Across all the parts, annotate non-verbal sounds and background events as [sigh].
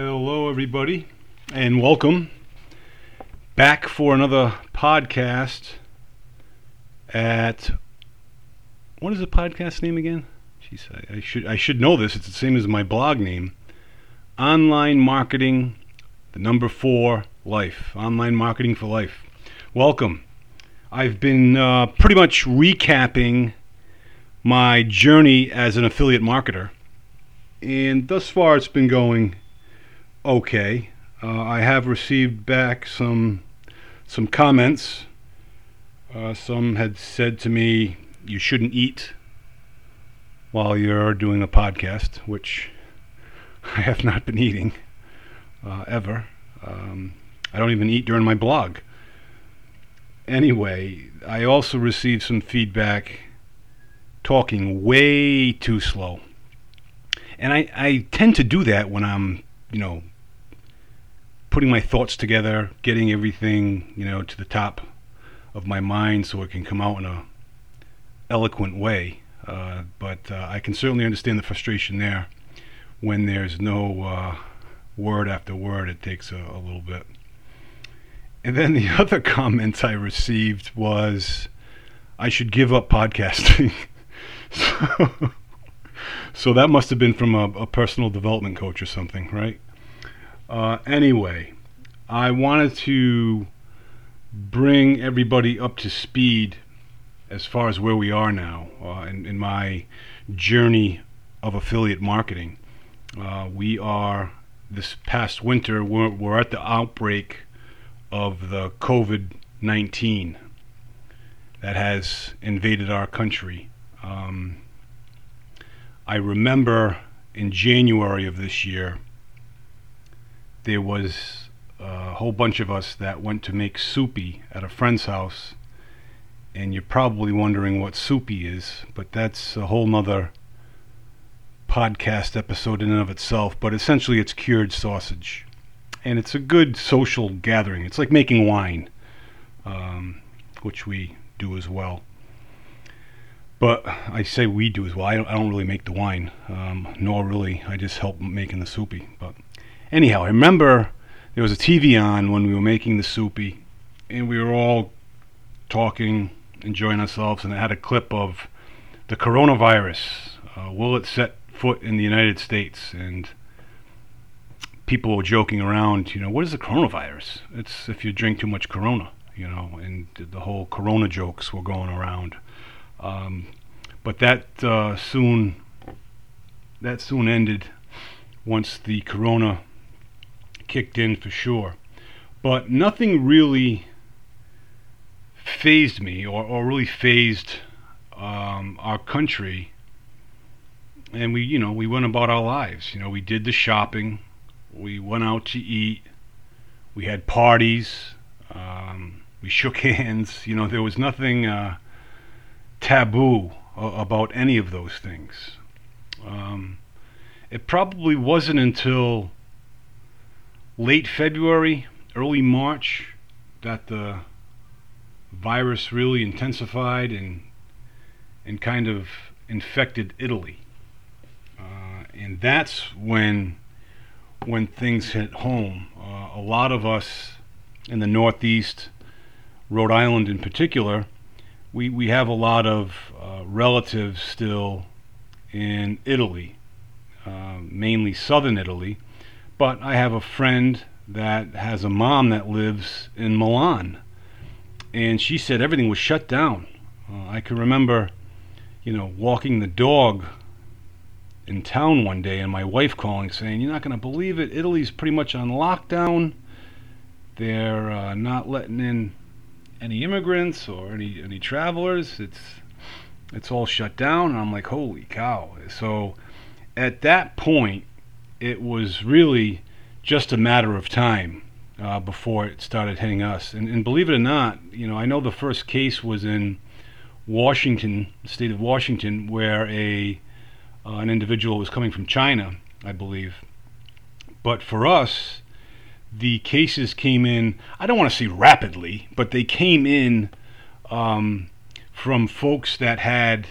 Hello, everybody, and welcome back for another podcast at what is the podcast name again? Jeez, I, I should I should know this. It's the same as my blog name. Online marketing, the number four life. Online marketing for life. Welcome. I've been uh, pretty much recapping my journey as an affiliate marketer, and thus far it's been going okay. Uh, I have received back some some comments. Uh, some had said to me, "You shouldn't eat while you're doing a podcast," which [laughs] I have not been eating uh, ever. Um, I don't even eat during my blog. Anyway, I also received some feedback talking way too slow. And I, I tend to do that when I'm, you know, putting my thoughts together, getting everything, you know, to the top of my mind so it can come out in a eloquent way. Uh, but uh, I can certainly understand the frustration there when there's no uh, word after word. It takes a, a little bit. And then the [laughs] other comment I received was I should give up podcasting. [laughs] so, so that must have been from a, a personal development coach or something, right? Uh, anyway, I wanted to bring everybody up to speed as far as where we are now uh, in, in, my journey of affiliate marketing. Uh, we are this past winter, we're, we're at the outbreak of the COVID 19 that has invaded our country. Um, I remember in January of this year there was a whole bunch of us that went to make soupy at a friend's house. And you're probably wondering what soupy is, but that's a whole nother podcast episode in and of itself. But essentially, it's cured sausage. And it's a good social gathering. It's like making wine, um, which we do as well. But I say we do as well. I don't, I don't really make the wine, um, nor really. I just help making the soupy. But Anyhow, I remember there was a TV on when we were making the soupy, and we were all talking, enjoying ourselves, and it had a clip of the coronavirus. Uh, will it set foot in the United States? And people were joking around, you know, what is the coronavirus? It's if you drink too much Corona, you know, and the whole Corona jokes were going around. Um, but that uh, soon, that soon ended once the Corona kicked in for sure. But nothing really phased me or, or really phased um, our country. And we, you know, we went about our lives. You know, we did the shopping, we went out to eat, we had parties, um, we shook [laughs] hands. You know, there was nothing uh, taboo about any of those things. Um, it probably wasn't until late February, early March, that the virus really intensified and and kind of infected Italy, uh, and that's when when things hit home. Uh, a lot of us in the Northeast, Rhode Island in particular, we we have a lot of uh, relatives still in Italy, uh, mainly southern Italy but I have a friend that has a mom that lives in Milan, and she said everything was shut down. Uh, I can remember, you know, walking the dog in town one day, and my wife calling saying, "You're not going to believe it. Italy's pretty much on lockdown. They're uh, not letting in any immigrants or any any travelers. It's it's all shut down." And I'm like, "Holy cow!" So at that point, it was really just a matter of time uh, before it started hitting us. And, and, believe it or not, you know, I know the first case was in Washington, the state of Washington, where a uh, an individual was coming from China, I believe. But for us, the cases came in. I don't want to say rapidly, but they came in um, from folks that had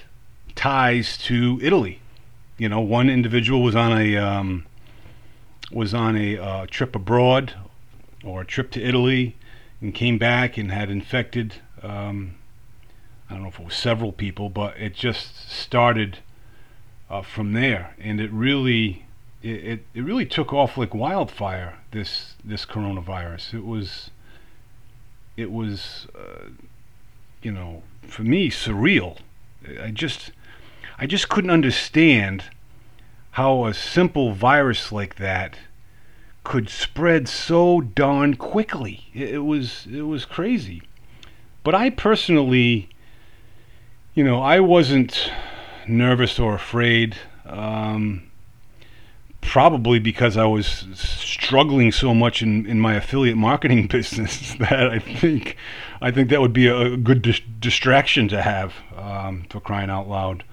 ties to Italy. You know, one individual was on a um, was on a uh, trip abroad or a trip to Italy and came back and had infected. Um, I don't know if it was several people, but it just started uh, from there, and it really, it, it, really took off like wildfire. This this coronavirus. It was, it was, uh, you know, for me surreal. I just, I just couldn't understand how a simple virus like that could spread so darn quickly. It, it was it was crazy. But I personally, you know, I wasn't nervous or afraid. Um, probably because I was struggling so much in, in my affiliate marketing [laughs] business that I think I think that would be a, good dis- distraction to have um, for crying out loud.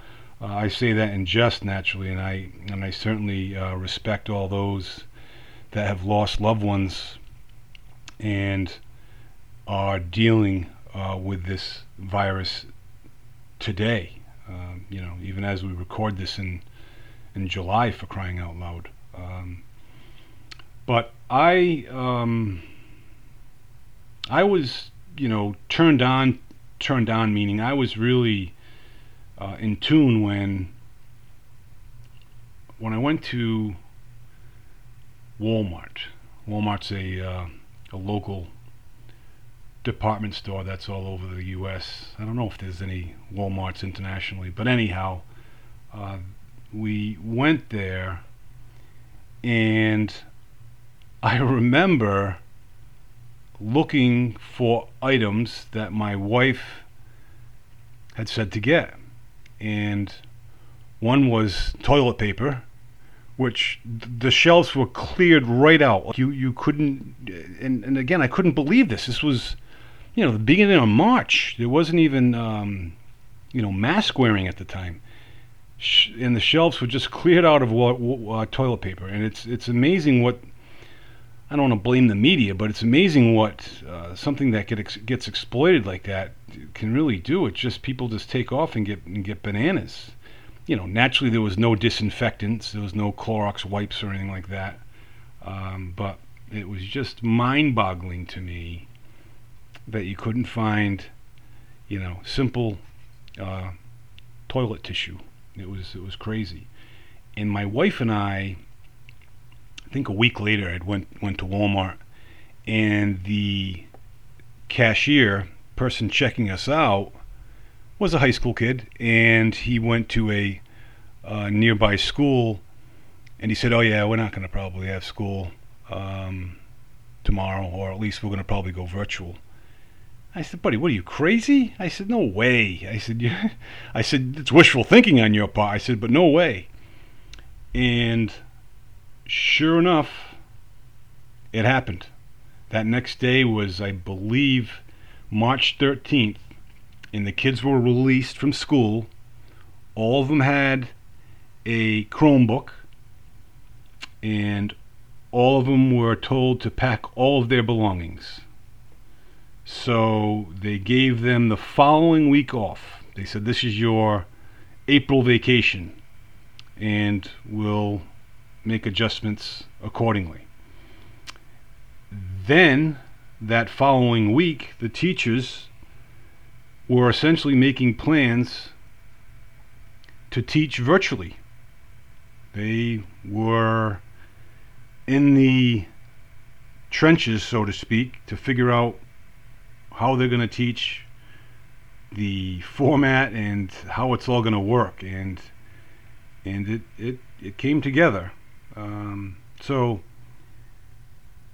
Uh, I say that in jest naturally, and I and I certainly uh, respect all those that have lost loved ones and are dealing uh, with this virus today. Um, you know, even as we record this in in July, for crying out loud. Um, but I um, I was you know turned on turned on meaning I was really uh, in tune when when I went to Walmart. Walmart's a uh, a local department store that's all over the U.S. I don't know if there's any WalMarts internationally, but anyhow, uh, we went there, and I remember looking for items that my wife had said to get and one was toilet paper, which the shelves were cleared right out. You you couldn't, and and again I couldn't believe this. This was, you know, the beginning of March. There wasn't even, um, you know, mask wearing at the time, and the shelves were just cleared out of uh, toilet paper. And it's it's amazing what. I don't want to blame the media, but it's amazing what uh, something that get ex- gets exploited like that can really do. It's just people just take off and get and get bananas. You know, naturally there was no disinfectants, there was no Clorox wipes or anything like that. Um, but it was just mind-boggling to me that you couldn't find, you know, simple uh, toilet tissue. It was it was crazy. And my wife and I think a week later, I went went to Walmart, and the cashier person checking us out was a high school kid, and he went to a uh, nearby school, and he said, "Oh yeah, we're not going to probably have school um, tomorrow, or at least we're going to probably go virtual." I said, "Buddy, what are you crazy?" I said, "No way." I said. [laughs] "I said it's wishful thinking on your part." I said, "But no way." And sure enough, it happened. That next day was, I believe, March 13th, and the kids were released from school. All of them had a Chromebook, and all of them were told to pack all of their belongings. So they gave them the following week off. They said, This is your April vacation, and we'll make adjustments accordingly. Then that following week, the teachers were essentially making plans to teach virtually. They were in the trenches, so to speak, to figure out how they're going to teach the format and how it's all going to work. And and it, it, it came together. Um, so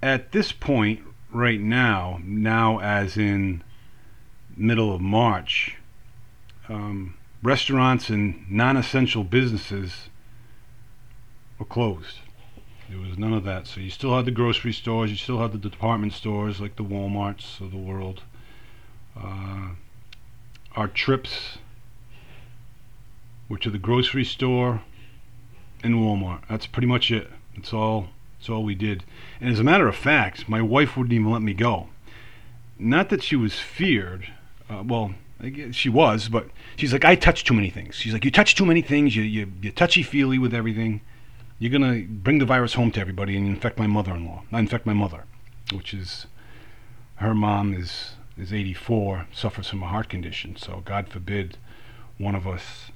at this point, right now, now as in middle of March, um, restaurants and non-essential businesses were closed. There was none of that. So you still had the grocery stores, you still had the department stores like the WalMarts of the world. Uh, our trips were to the grocery store and Walmart. That's pretty much it. That's all that's all we did. And as a matter of fact, my wife wouldn't even let me go. Not that she was feared. Uh, well, she was, but she's like, I touch too many things. She's like, you touch too many things. You you you touchy feely with everything. you're gonna bring the virus home to everybody and infect my mother-in-law, not infect my mother, which is her mom is is 84, suffers from a heart condition. So God forbid one of us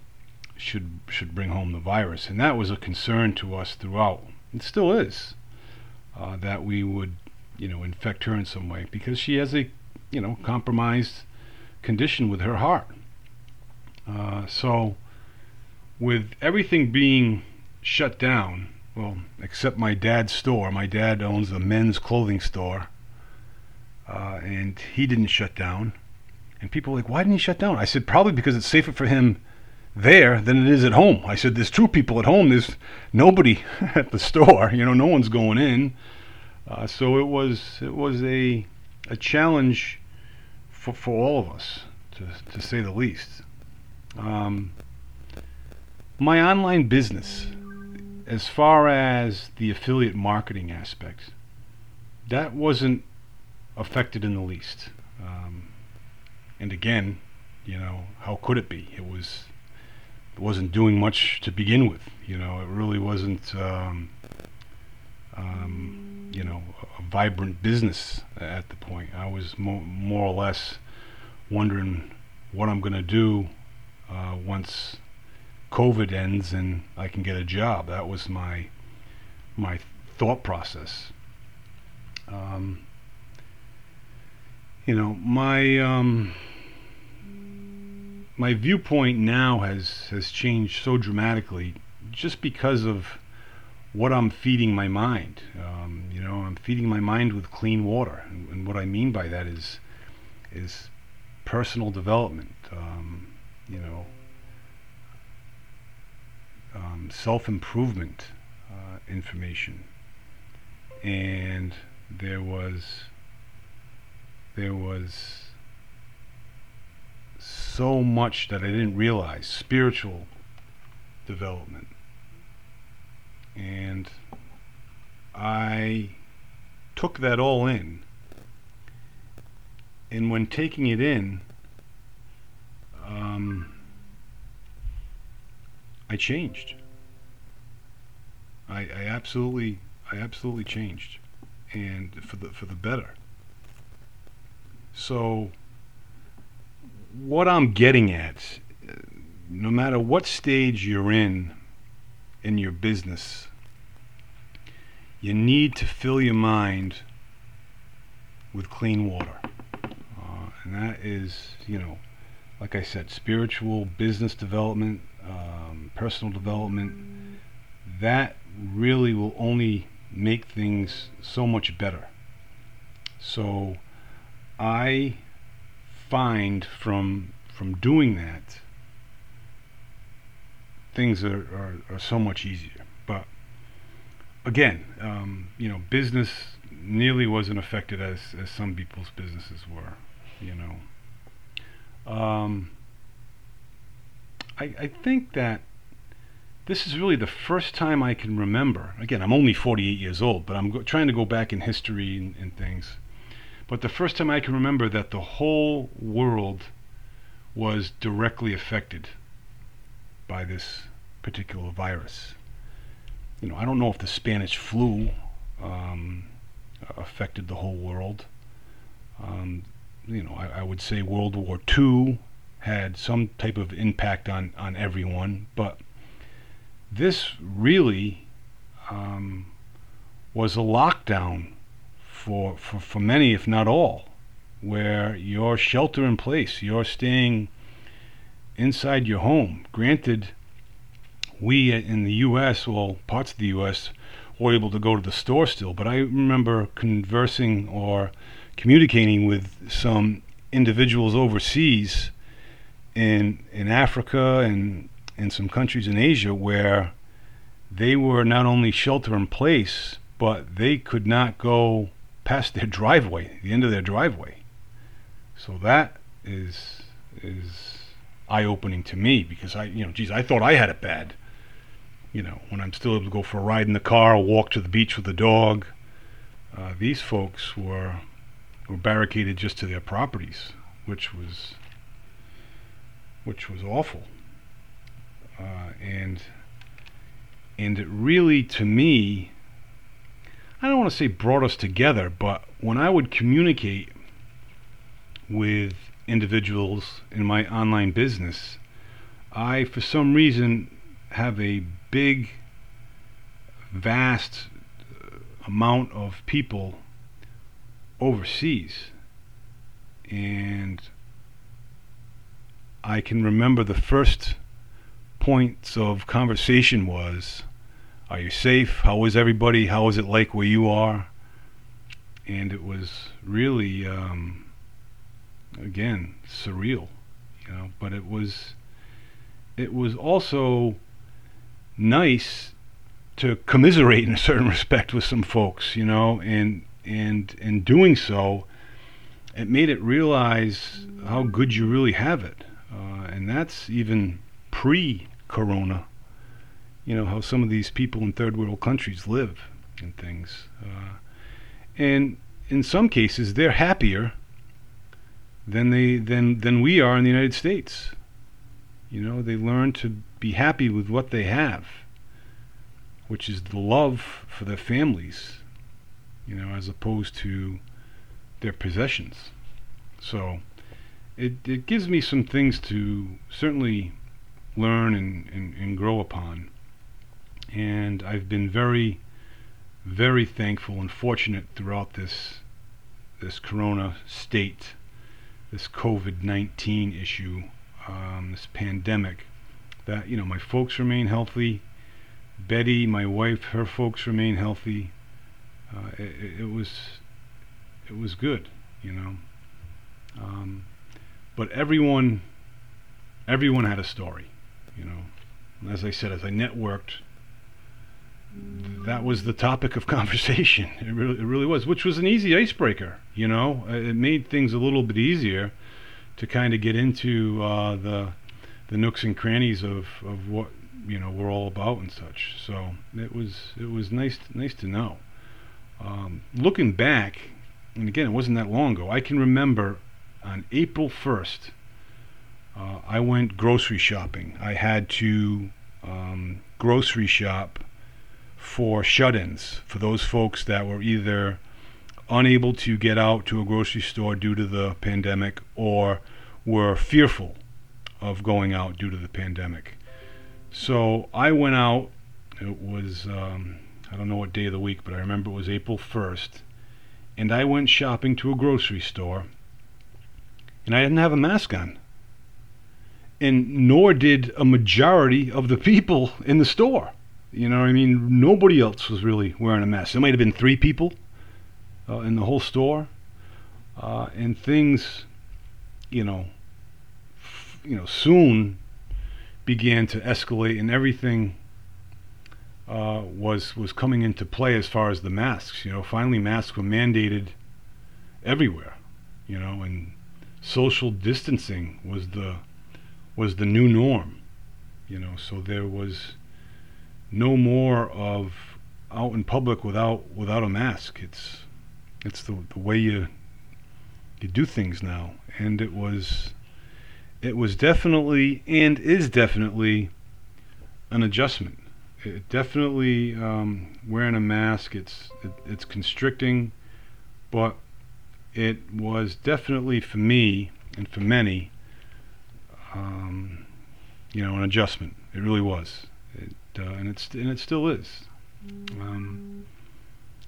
should should bring home the virus, and that was a concern to us throughout. It still is uh, that we would, you know, infect her in some way because she has a, you know, compromised condition with her heart. Uh, so, with everything being shut down, well, except my dad's store. My dad owns a men's clothing store, uh, and he didn't shut down. And people were like, why didn't he shut down? I said, probably because it's safer for him there than it is at home. I said, there's two people at home. There's nobody [laughs] at the store. You know, no one's going in. Uh, so it was it was a a challenge for for all of us, to to say the least. Um, my online business, as far as the affiliate marketing aspect, that wasn't affected in the least. Um, and again, you know, how could it be? It was wasn't doing much to begin with. You know, it really wasn't, um, um, you know, a vibrant business at the point. I was mo- more or less wondering what I'm going to do uh, once COVID ends and I can get a job. That was my my thought process. Um, you know, my um, my viewpoint now has has changed so dramatically just because of what I'm feeding my mind. Um, you know, I'm feeding my mind with clean water, and, and what I mean by that is is personal development. Um, you know, um, self improvement uh, information, and there was there was so much that I didn't realize spiritual development. And I took that all in. And when taking it in, um, I changed. I, I absolutely, I absolutely changed, and for the for the better. So what I'm getting at, no matter what stage you're in in your business, you need to fill your mind with clean water. Uh, and that is, you know, like I said, spiritual, business development, um, personal development. That really will only make things so much better. So I find from from doing that things are, are, are so much easier. But again, um, you know, business nearly wasn't affected as, as some people's businesses were, you know. Um, I, I think that this is really the first time I can remember. Again, I'm only 48 years old, but I'm go- trying to go back in history and, and things but the first time I can remember that the whole world was directly affected by this particular virus. You know, I don't know if the Spanish flu um, affected the whole world. Um, you know, I, I, would say World War II had some type of impact on, on everyone, but this really um, was a lockdown for, for, for many, if not all, where you're shelter in place, you're staying inside your home. Granted, we in the U.S., well, parts of the U.S., were able to go to the store still, but I remember conversing or communicating with some individuals overseas in in Africa and in some countries in Asia where they were not only shelter in place, but they could not go past their driveway, the end of their driveway. So that is is eye-opening to me because I, you know, geez, I thought I had it bad. You know, when I'm still able to go for a ride in the car, walk to the beach with the dog. Uh, these folks were were barricaded just to their properties, which was which was awful. Uh, and and it really, to me, I don't want to say brought us together, but when I would communicate with individuals in my online business, I, for some reason, have a big, vast uh, amount of people overseas. And I can remember the first points of conversation was, are you safe? How is everybody? How is it like where you are? And it was really, um, again, surreal, you know, but it was, it was also nice to commiserate [laughs] in a certain respect with some folks, you know, and, and in doing so, it made it realize how good you really have it. Uh, and that's even pre corona. You know, how some of these people in third world countries live and things. Uh, and in some cases, they're happier than, they, than, than we are in the United States. You know, they learn to be happy with what they have, which is the love for their families, you know, as opposed to their possessions. So it, it gives me some things to certainly learn and, and, and grow upon. And I've been very, very thankful and fortunate throughout this this corona state, this COVID nineteen issue, um, this pandemic, that you know my folks remain healthy. Betty, my wife, her folks remain healthy. Uh, it, it, was it was good, you know. Um, but everyone everyone had a story you know. As I said, as I networked, that was the topic of [laughs] conversation. It really, it really was, which was an easy icebreaker. You know, uh, it made things a little bit easier to kind of get into uh, the the nooks and crannies of, of what you know we're all about and such. So it was it was nice nice to know. Um, looking back, and again, it wasn't that long ago. I can remember on April first, uh, I went grocery shopping. I had to um, grocery shop for shut ins, for those folks that were either unable to get out to a grocery store due to the pandemic or were fearful of going out due to the pandemic. So I went out. It was, um, I don't know what day of the week, but I remember it was April 1st. And I went shopping to a grocery store. And I didn't have a mask on and nor did a majority of the people in the store. You know what I mean? Nobody else was really wearing a mask. There might have been three people uh, in the whole store, uh, and things, you know, f- you know, soon began to escalate, and everything uh, was was coming into play as far as the masks. You know, finally masks were mandated everywhere. You know, and social distancing was the was the new norm. You know, so there was no more of out in public without without a mask. It's it's the the way you you do things now, and it was it was definitely and is definitely an adjustment. It definitely um, wearing a mask. It's it, it's constricting, but it was definitely for me and for many um, you know, an adjustment. It really was, it, uh, and it's and it still is. Um,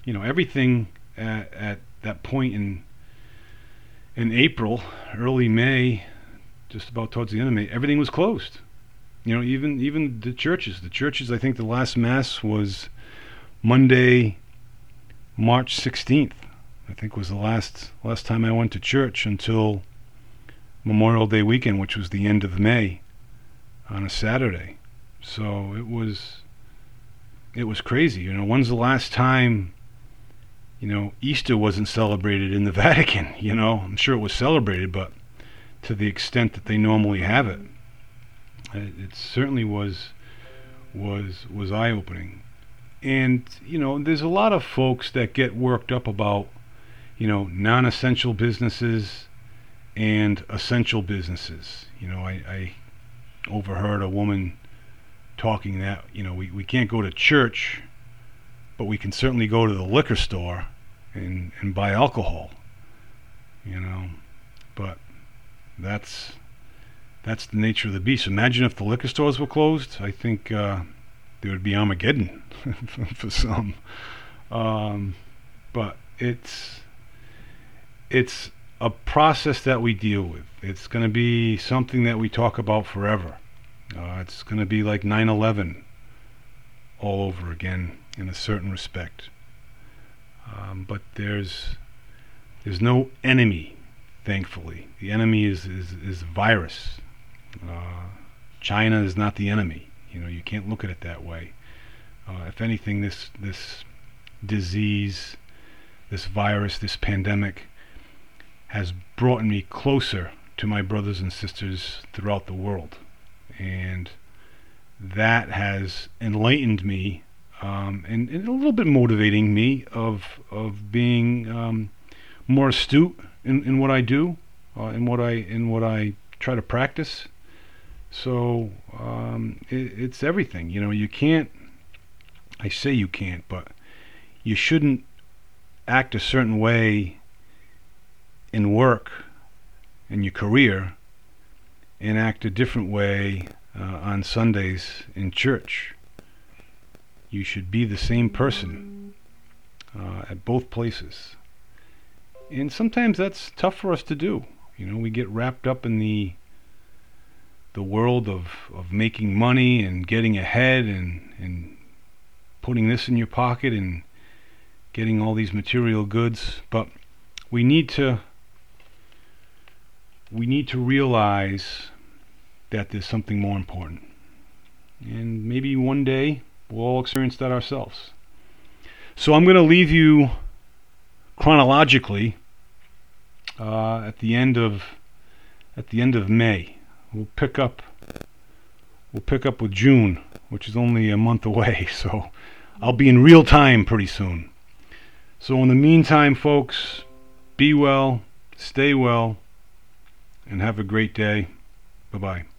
you know, everything at, at that point in in April, early May, just about towards the end of May, everything was closed. You know, even even the churches. The churches. I think the last mass was Monday, March sixteenth. I think was the last last time I went to church until Memorial Day weekend, which was the end of May, on a Saturday. So it was it was crazy. You know, when's the last time you know Easter wasn't celebrated in the [laughs] Vatican? You know, I'm sure it was celebrated, but to the extent that they normally have it, it, it certainly was was was eye opening. And you know, there's a lot of folks that get worked up about you know non-essential businesses and essential businesses. You know, I, I overheard a woman talking that you know we, we can't go to church, but we can certainly go to the liquor store and and buy alcohol. You know, but that's that's the nature of the beast. Imagine if the liquor stores were closed. I think uh, there would be Armageddon [laughs] for some. Um, but it's it's a process that we deal with. It's going to be something that we talk about forever. Uh, it's going to be like 9/11 all over again in a certain respect. Um, but there's there's no enemy, thankfully. The enemy is is, is virus. Uh, China is not the enemy. You know, you can't look at it that way. Uh, if anything, this this disease, this virus, this pandemic has brought me closer to my brothers and sisters throughout the world. And that has enlightened me um, and, and, a little bit motivating me of, of being um, more astute in, in what I do, uh, in what I in what I try to practice. So um, it, it's everything. You know, you can't. I say you can't, but you shouldn't act a certain way in work in your career and act a different way uh, on Sundays in church. You should be the same person uh, at both places. And sometimes that's tough for us to do. You know, we get wrapped up in the the world of, of making money and getting ahead and, and putting this in your pocket and getting all these material goods. But we need to we need to realize that there's something more important. And maybe one day we'll all experience that ourselves. So I'm going to leave you chronologically uh, at the end of at the end of May. We'll pick up we'll pick up with June, which is only a month away. [laughs] So I'll be in real time pretty soon. So in the meantime, folks, be well, stay well and have a great day. Bye bye.